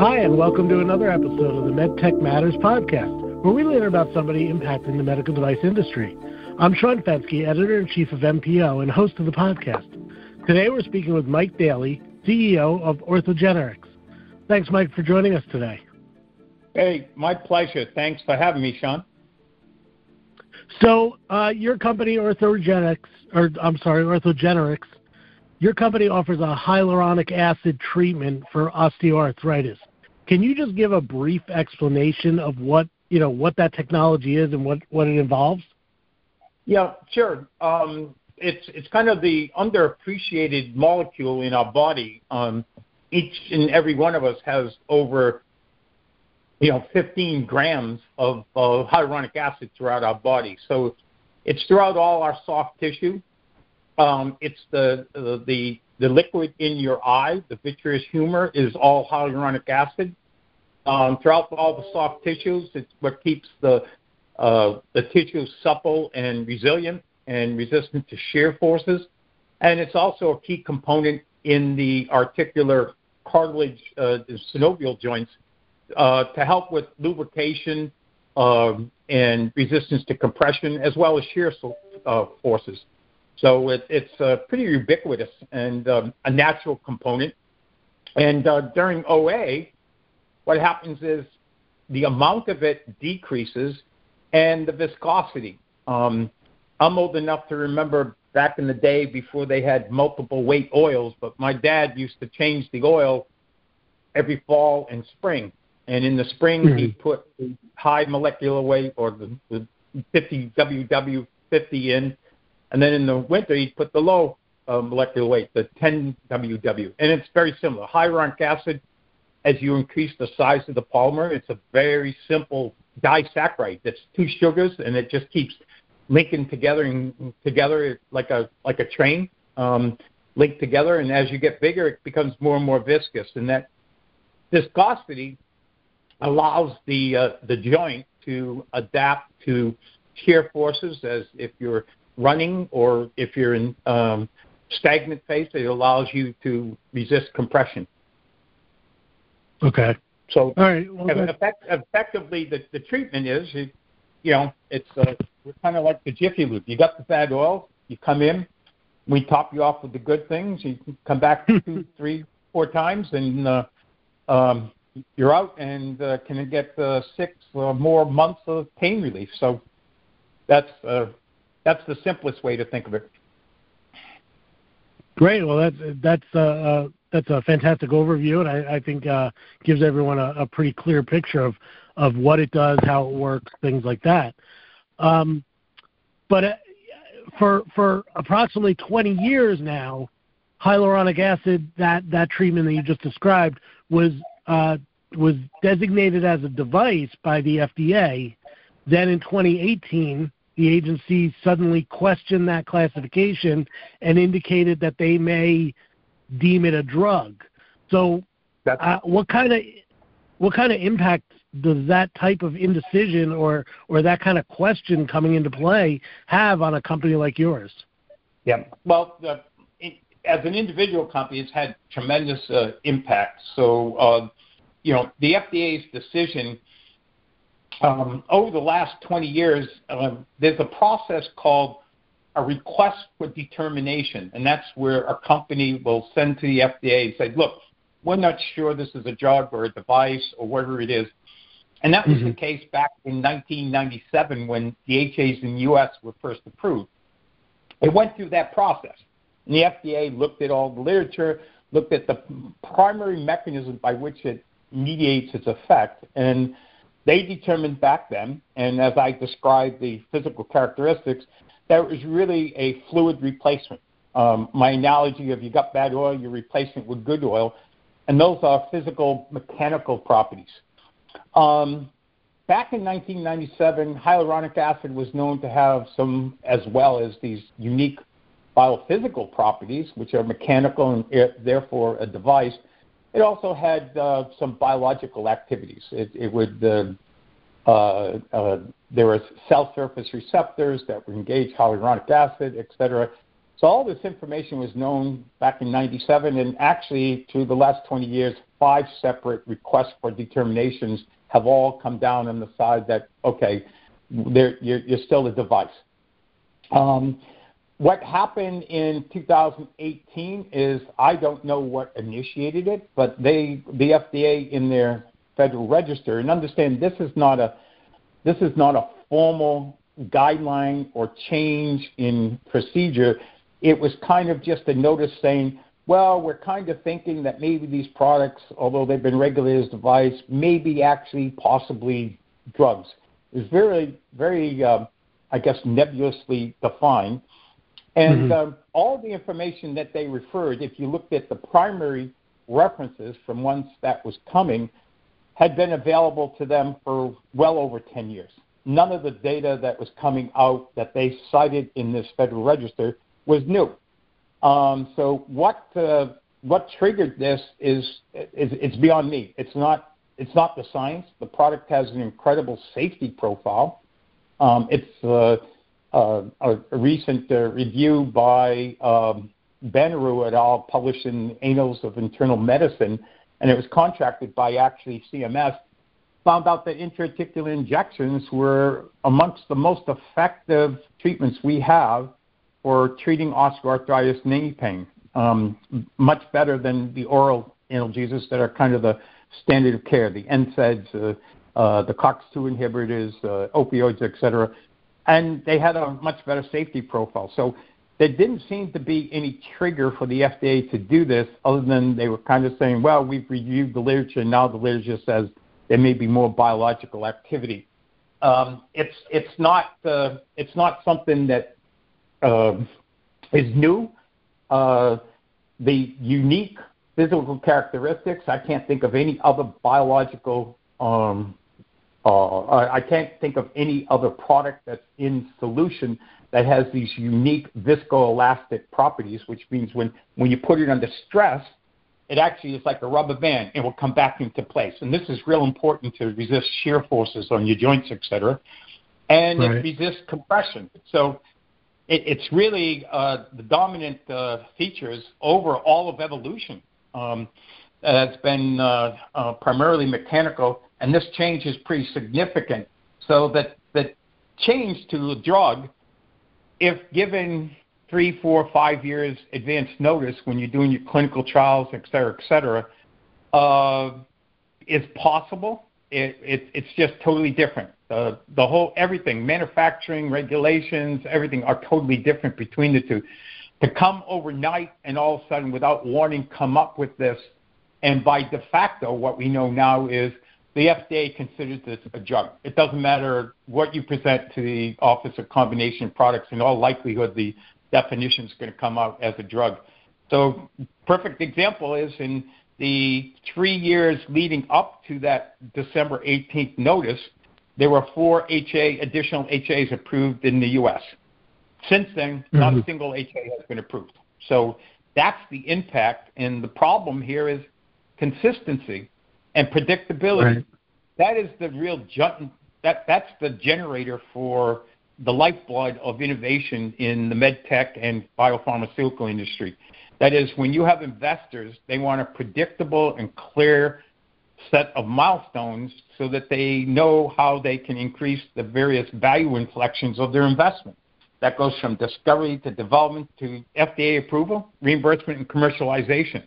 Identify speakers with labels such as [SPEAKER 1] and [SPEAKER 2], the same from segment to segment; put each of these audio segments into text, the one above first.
[SPEAKER 1] Hi, and welcome to another episode of the MedTech Matters podcast, where we learn about somebody impacting the medical device industry. I'm Sean Fenske, editor in chief of MPO and host of the podcast. Today we're speaking with Mike Daly, CEO of OrthogenRx. Thanks, Mike, for joining us today.
[SPEAKER 2] Hey, my pleasure. Thanks for having me, Sean.
[SPEAKER 1] So, uh, your company, OrthogenRx, or I'm sorry, OrthogenRx, your company offers a hyaluronic acid treatment for osteoarthritis. Can you just give a brief explanation of what you know what that technology is and what, what it involves?
[SPEAKER 2] Yeah, sure. Um, it's it's kind of the underappreciated molecule in our body. Um, each and every one of us has over you know 15 grams of, hyaluronic acid throughout our body. So it's throughout all our soft tissue. Um, it's the the the liquid in your eye, the vitreous humor, is all hyaluronic acid. Um, throughout all the soft tissues, it's what keeps the uh, the tissue supple and resilient and resistant to shear forces. And it's also a key component in the articular cartilage uh, synovial joints uh, to help with lubrication um, and resistance to compression as well as shear uh, forces. So it, it's uh, pretty ubiquitous and um, a natural component. And uh, during OA, what happens is the amount of it decreases and the viscosity. Um, I'm old enough to remember back in the day before they had multiple weight oils, but my dad used to change the oil every fall and spring. And in the spring, mm-hmm. he put the high molecular weight or the, the 50 WW50 in, and then in the winter, he'd put the low uh, molecular weight, the 10 WW. And it's very similar. Hyaluronic acid as you increase the size of the polymer. It's a very simple disaccharide that's two sugars, and it just keeps linking together and together like a like a train um, linked together. And as you get bigger, it becomes more and more viscous, and that viscosity allows the uh, the joint to adapt to shear forces as if you're running or if you're in um, stagnant phase, it allows you to resist compression.
[SPEAKER 1] Okay.
[SPEAKER 2] So,
[SPEAKER 1] all right. Well,
[SPEAKER 2] effect, effectively, the, the treatment is, you, you know, it's uh, kind of like the Jiffy Lube. You got the bad oil, you come in, we top you off with the good things. You come back two, three, four times, and uh, um, you're out and uh, can get uh, six or more months of pain relief. So that's uh, that's the simplest way to think of it.
[SPEAKER 1] Great. Well, that's that's uh, uh, that's a fantastic overview, and I, I think uh, gives everyone a, a, pretty clear picture of of what it does, how it works, things like that. Um, but uh, for for approximately 20 years now, hyaluronic acid, that that treatment that you just described, was uh, was designated as a device by the FDA. Then in 2018, the agency suddenly questioned that classification and indicated that they may deem it a drug. So, uh, what kind of what kind of impact does that type of indecision or or that kind of question coming into play have on a company like yours?
[SPEAKER 2] Yeah, well, uh, it, as an individual company, it's had tremendous uh, impact. So, uh, you know, the FDA's decision um, over the last 20 years, uh, there's a process called a request for determination, and that's where a company will send to the FDA and say, look, we're not sure this is a drug or a device or whatever it is. And that was mm-hmm. the case back in 1997 when DHAs in the U.S. were first approved. It went through that process. And the FDA looked at all the literature, looked at the primary mechanism by which it mediates its effect, and they determined back then, and as I described the physical characteristics, that was really a fluid replacement. Um, my analogy of you got bad oil, you're replacing it with good oil, and those are physical mechanical properties. Um, back in 1997, hyaluronic acid was known to have some, as well as these unique biophysical properties, which are mechanical and eh, therefore a device it also had uh, some biological activities. It, it would uh, uh, uh, there were cell surface receptors that would engage hyaluronic acid, et cetera. So all this information was known back in 97, and actually through the last 20 years, five separate requests for determinations have all come down on the side that, okay, you're, you're still a device. Um, what happened in 2018 is I don't know what initiated it, but they, the FDA in their Federal Register, and understand this is not a, this is not a formal guideline or change in procedure. It was kind of just a notice saying, well, we're kind of thinking that maybe these products, although they've been regulated as device, may be actually possibly drugs. It's very, very, uh, I guess, nebulously defined. And mm-hmm. uh, all the information that they referred, if you looked at the primary references from once that was coming, had been available to them for well over 10 years. None of the data that was coming out that they cited in this Federal Register was new. Um, so what uh, what triggered this is, is it's beyond me. It's not it's not the science. The product has an incredible safety profile. Um, it's uh, uh, a, recent uh, review by um, Bannuru et al. published in Annals of Internal Medicine, and it was contracted by actually CMS. Found out that intra-articular injections were amongst the most effective treatments we have for treating osteoarthritis knee pain, um, much better than the oral analgesics that are kind of the standard of care, the NSAIDs, uh, uh, the COX-2 inhibitors, uh, opioids, etc. And they had a much better safety profile. So there didn't seem to be any trigger for the FDA to do this other than they were kind of saying, well, we've reviewed the literature, and now the literature says there may be more biological activity. Um, it's, it's, not, uh, it's not something that uh, is new. Uh, the unique physical characteristics, I can't think of any other biological, um, I can't think of any other product that's in solution that has these unique viscoelastic properties, which means when, when you put it under stress, it actually is like a rubber band. It will come back into place. And this is real important to resist shear forces on your joints, et cetera. And right. it resists compression. So it, it's really uh, the dominant uh, features over all of evolution. Um, has been uh, uh, primarily mechanical, and this change is pretty significant. So that the change to the drug, if given three, four, five years advance notice when you're doing your clinical trials, et cetera, et cetera, uh, is possible. It, it, it's just totally different. The, the whole everything, manufacturing, regulations, everything are totally different between the two. To come overnight and all of a sudden, without warning, come up with this, and by de facto, what we know now is the FDA considers this a drug. It doesn't matter what you present to the Office of Combination Products. In all likelihood, the definition is going to come out as a drug. So, perfect example is in the three years leading up to that December 18th notice, there were four HA additional HAs approved in the U.S. Since then, mm-hmm. not a single HA has been approved. So that's the impact, and the problem here is consistency and predictability. Right. That is the real ju- that that's the generator for the lifeblood of innovation in the med tech and biopharmaceutical industry. That is, when you have investors, they want a predictable and clear set of milestones so that they know how they can increase the various value inflections of their investment. That goes from discovery to development to FDA approval, reimbursement, and commercialization.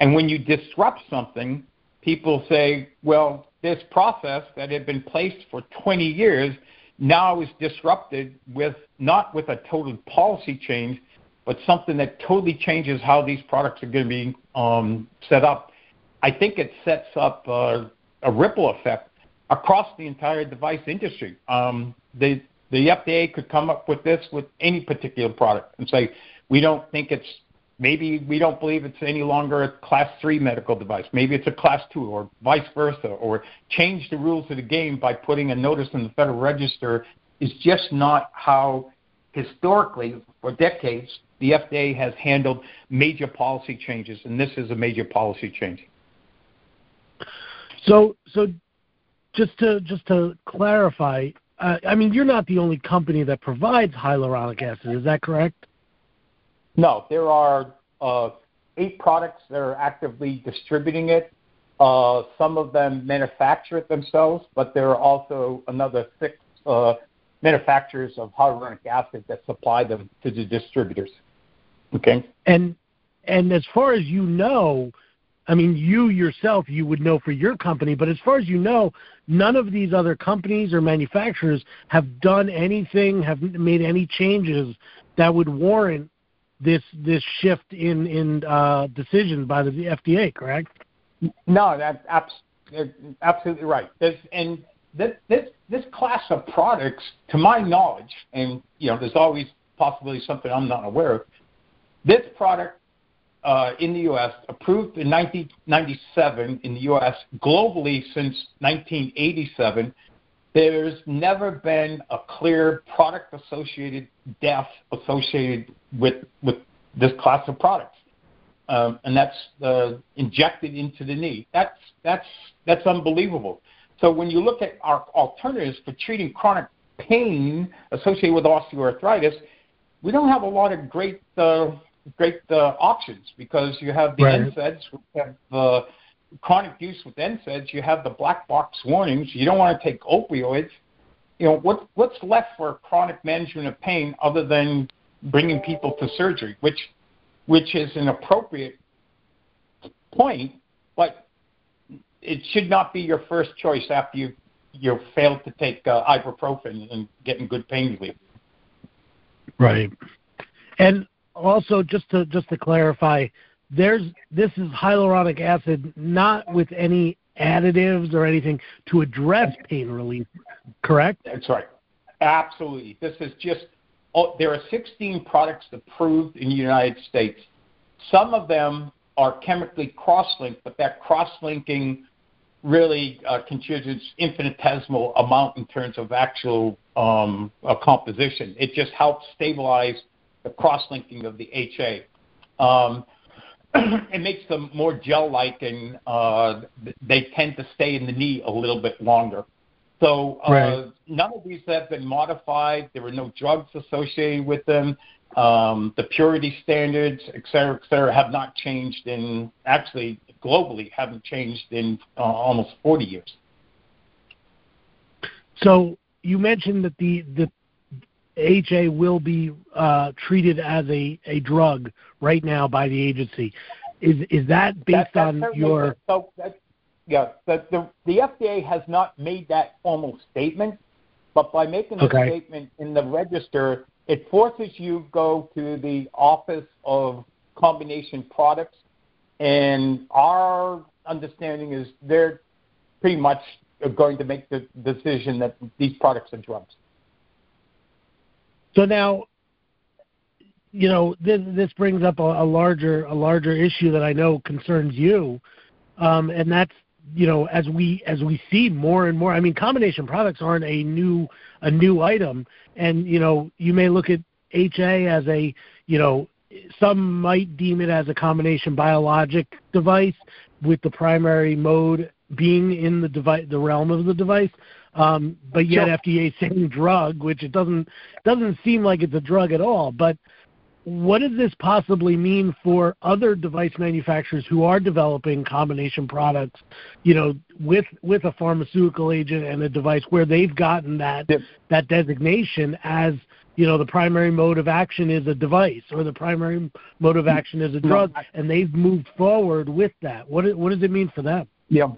[SPEAKER 2] And when you disrupt something, people say, well, this process that had been placed for 20 years now is disrupted with not with a total policy change, but something that totally changes how these products are going to be um, set up I think it sets up a ripple effect across the entire device industry. Um, the the FDA could come up with this with any particular product and say, we don't think it's maybe we don't believe it's any longer a class three medical device. Maybe it's a class two or vice versa, or change the rules of the game by putting a notice in the Federal Register is just not how historically for decades the FDA has handled major policy changes, and this is a major policy change.
[SPEAKER 1] So, so just to just to clarify, uh, I mean, you're not the only company that provides hyaluronic acid. Is that correct?
[SPEAKER 2] No, there are uh, eight products that are actively distributing it. Uh, some of them manufacture it themselves, but there are also another six uh, manufacturers of hyaluronic acid that supply them to the distributors. Okay.
[SPEAKER 1] And and as far as you know, I mean, you yourself, you would know for your company, but as far as you know, none of these other companies or manufacturers have done anything, have made any changes that would warrant this this shift in in uh, decision by the FDA. Correct?
[SPEAKER 2] No, that's abs- absolutely right. And this, this this class of products, to my knowledge, and you know, there's always possibly something I'm not aware of. This product uh, in the U.S., approved in 1997 in the U.S., globally since 1987, there's never been a clear product associated death associated with, with this class of products. Um, and that's uh, injected into the knee. That's, that's, that's unbelievable. So when you look at our alternatives for treating chronic pain associated with osteoarthritis, we don't have a lot of great uh, great uh, options because you have the right. NSAIDs, you have uh, chronic use with NSAIDs, you have the black box warnings. You don't want to take opioids. You know what? What's left for chronic management of pain other than bringing people to surgery, which which is an appropriate point, but it should not be your first choice after you you failed to take uh, ibuprofen and getting good pain relief.
[SPEAKER 1] Right. And also just to just to clarify, there's this is hyaluronic acid not with any additives or anything to address pain relief, correct?
[SPEAKER 2] That's right. Absolutely. This is just oh, there are 16 products approved in the United States. Some of them are chemically cross-linked, but that cross-linking really uh, contributes infinitesimal amount in terms of actual um, uh, composition. It just helps stabilize the cross-linking of the HA. Um, it makes them more gel-like, and uh, they tend to stay in the knee a little bit longer. So uh, right. none of these have been modified. There were no drugs associated with them. Um, the purity standards, et cetera, et cetera, have not changed in actually globally haven't changed in uh, almost 40 years.
[SPEAKER 1] So you mentioned that the the HA will be uh, treated as a, a drug right now by the agency. Is is that based that, on your?
[SPEAKER 2] So yeah, the, the the FDA has not made that formal statement, but by making a okay. statement in the register, it forces you go to the Office of Combination Products, and our understanding is they're pretty much going to make the decision that these products are drugs.
[SPEAKER 1] So now, you know, this, this brings up a, a larger a larger issue that I know concerns you, um, and that's you know as we as we see more and more. I mean, combination products aren't a new a new item, and you know you may look at HA as a you know some might deem it as a combination biologic device with the primary mode being in the device the realm of the device um, but yet sure. FDA saying drug, which it doesn't doesn't seem like it's a drug at all. But what does this possibly mean for other device manufacturers who are developing combination products, you know, with with a pharmaceutical agent and a device where they've gotten that yep. that designation as you know the primary mode of action is a device or the primary mode of action is a drug, and they've moved forward with that. What what does it mean for them?
[SPEAKER 2] Yeah.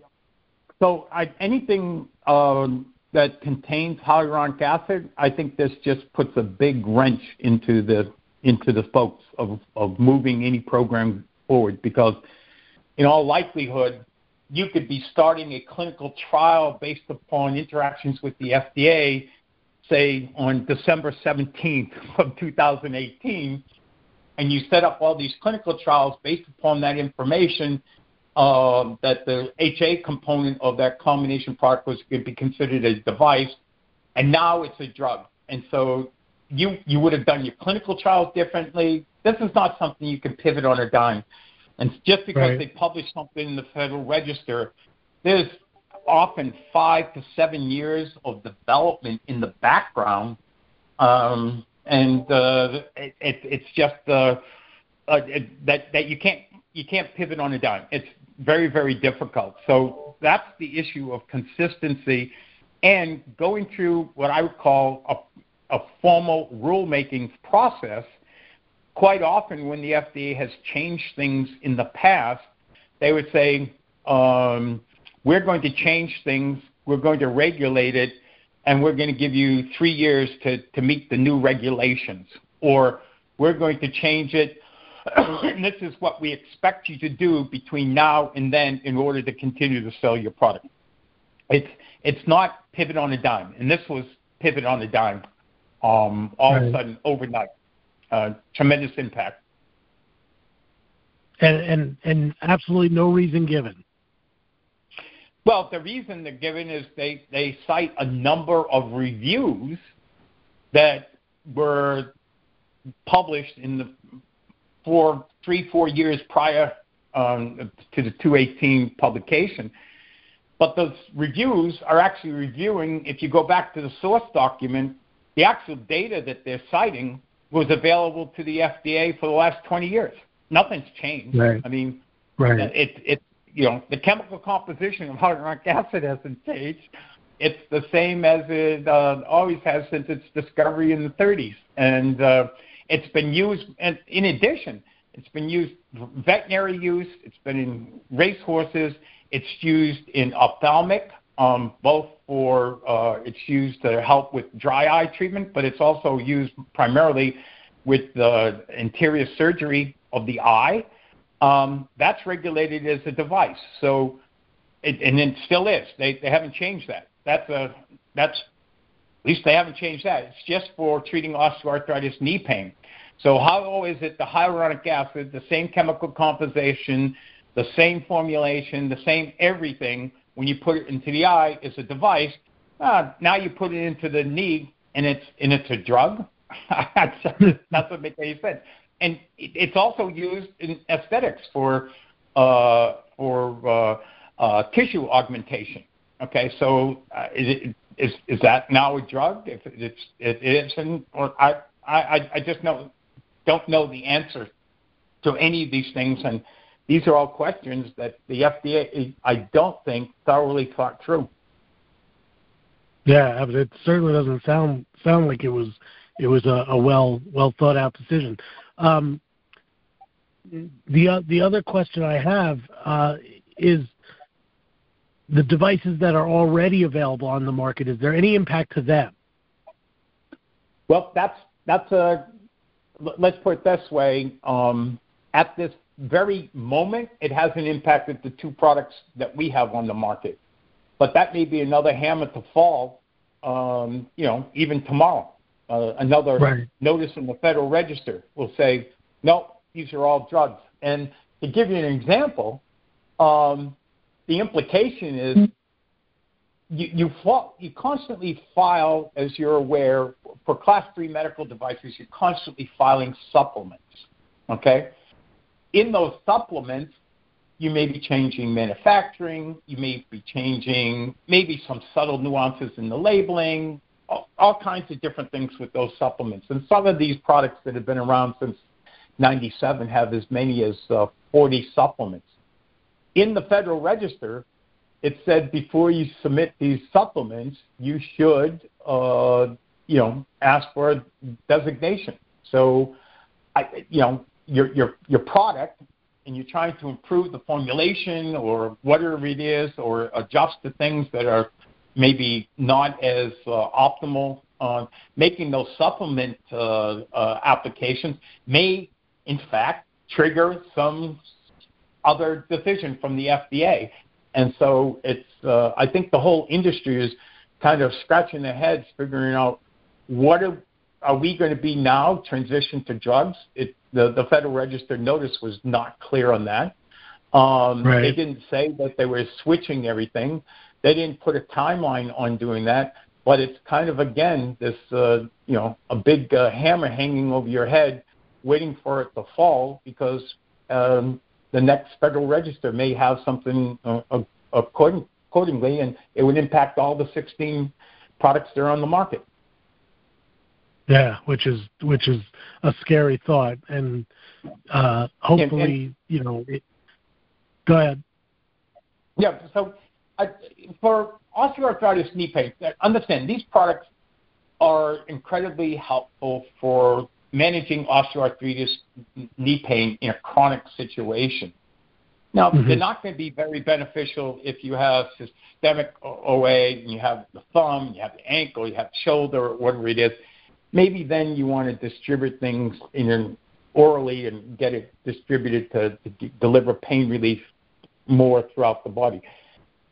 [SPEAKER 2] So I, anything um, that contains hyaluronic acid, I think this just puts a big wrench into the into the spokes of, of moving any program forward because in all likelihood you could be starting a clinical trial based upon interactions with the FDA, say on December 17th of 2018, and you set up all these clinical trials based upon that information that the HA component of that combination product was going to be considered a device, and now it's a drug. And so you you would have done your clinical trials differently. This is not something you can pivot on a dime. And just because right. they publish something in the Federal Register, there's often five to seven years of development in the background, um, and uh, it, it, it's just uh, uh, that that you can't you can't pivot on a dime. It's very very difficult. So that's the issue of consistency and going through what I would call a, a formal rulemaking process. Quite often, when the FDA has changed things in the past, they would say, um, "We're going to change things. We're going to regulate it." and we're going to give you three years to, to meet the new regulations, or we're going to change it, and this is what we expect you to do between now and then in order to continue to sell your product. It's it's not pivot on a dime, and this was pivot on a dime, um, all right. of a sudden overnight, uh, tremendous impact.
[SPEAKER 1] And and and absolutely no reason given.
[SPEAKER 2] Well, the reason they're given is they, they cite a number of reviews that were published in the four, three, four years prior um, to the 218 publication. But those reviews are actually reviewing, if you go back to the source document, the actual data that they're citing was available to the FDA for the last 20 years. Nothing's changed.
[SPEAKER 1] Right.
[SPEAKER 2] I mean,
[SPEAKER 1] right.
[SPEAKER 2] it, it, you know, the chemical composition of hyaluronic acid hasn't changed. It's the same as it uh, always has since its discovery in the 30s, and uh, it's been used. And in addition, it's been used veterinary use. It's been in race horses. It's used in ophthalmic, um, both for uh, it's used to help with dry eye treatment, but it's also used primarily with the interior surgery of the eye um, that's regulated as a device. So, it, and it still is. They they haven't changed that. That's a that's at least they haven't changed that. It's just for treating osteoarthritis knee pain. So how is it the hyaluronic acid, the same chemical composition, the same formulation, the same everything when you put it into the eye is a device? Uh, now you put it into the knee and it's and it's a drug. that doesn't make any sense and it's also used in aesthetics for uh, for uh, uh, tissue augmentation. Okay, so uh, is, is is that now a drug? If it's it isn't, or I I I just know don't know the answer to any of these things, and these are all questions that the FDA I don't think thoroughly thought through.
[SPEAKER 1] Yeah, it certainly doesn't sound sound like it was it was a, a well well thought out decision. Um, the uh, the other question I have uh, is the devices that are already available on the market. Is there any impact to them?
[SPEAKER 2] Well, that's that's a let's put it this way. Um, at this very moment, it hasn't impacted the two products that we have on the market, but that may be another hammer to fall. Um, you know, even tomorrow uh, another right. notice in the Federal Register will say, no, these are all drugs. And to give you an example, um, the implication is you, you, you constantly file, as you're aware, for class three medical devices, you're constantly filing supplements. Okay? In those supplements, you may be changing manufacturing, you may be changing maybe some subtle nuances in the labeling, all, all kinds of different things with those supplements. And some of these products that have been around since 97 have as many as uh, 40 supplements. In the Federal Register, it said before you submit these supplements, you should, uh, you know, ask for a designation. So, I, you know, your your your product, and you're trying to improve the formulation or whatever it is, or adjust the things that are maybe not as uh, optimal. Uh, making those supplement uh, uh, applications may, in fact, trigger some other decision from the FDA. And so it's, uh, I think the whole industry is kind of scratching their heads, figuring out what are, are we going to be now transition to drugs. It, the, the Federal Register notice was not clear on that. Um, right. They didn't say that they were switching everything. They didn't put a timeline on doing that, but it's kind of again this uh, you know a big uh, hammer hanging over your head, waiting for it to fall because um, the next Federal Register may have something uh, according, accordingly, and it would impact all the 16 products that are on the market.
[SPEAKER 1] Yeah, which is which is a scary thought, and uh, hopefully, and, and, you know. It, go ahead.
[SPEAKER 2] Yeah. So, I, for osteoarthritis knee pain, understand these products are incredibly helpful for managing osteoarthritis knee pain in a chronic situation. Now, mm-hmm. they're not going to be very beneficial if you have systemic OA, and you have the thumb, you have the ankle, you have the shoulder, whatever it is. Maybe then you want to distribute things in an orally and get it distributed to, to d- deliver pain relief more throughout the body.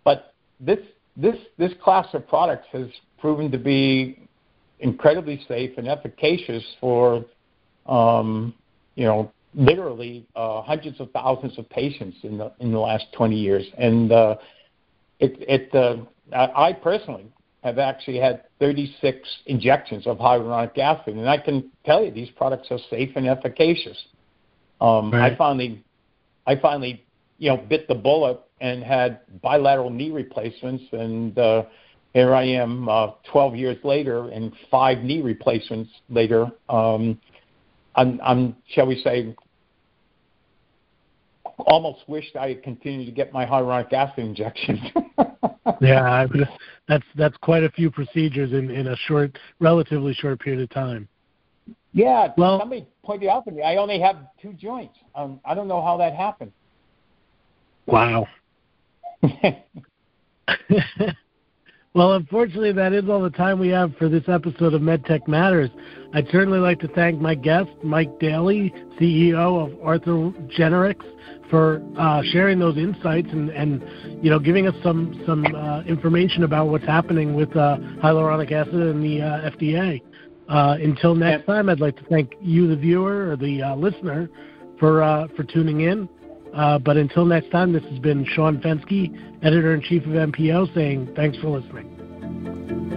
[SPEAKER 2] But this this this class of products has proven to be incredibly safe and efficacious for um, you know literally uh, hundreds of thousands of patients in the in the last 20 years, and uh, it it uh, I personally have actually had 36 injections of hyaluronic acid, and I can tell you these products are safe and efficacious. Um, right. I finally I finally you know bit the bullet and had bilateral knee replacements, and uh, here I am uh, 12 years later and five knee replacements later. Um, I'm, I'm, shall we say, almost wished I had continued to get my hyaluronic acid injections.
[SPEAKER 1] yeah, I that's that's quite a few procedures in in a short, relatively short period of time.
[SPEAKER 2] Yeah, well, somebody pointed out to me I only have two joints. Um, I don't know how that happened.
[SPEAKER 1] Wow. Well, unfortunately, that is all the time we have for this episode of MedTech Matters. I'd certainly like to thank my guest, Mike Daly, CEO of OrthogenRx, for uh, sharing those insights and, and, you know, giving us some some uh, information about what's happening with uh, hyaluronic acid and the uh, FDA. Uh, until next time, I'd like to thank you, the viewer or the uh, listener, for for tuning in. Uh, but until next time, this has been Sean Fenske, editor in chief of MPO, saying thanks for listening.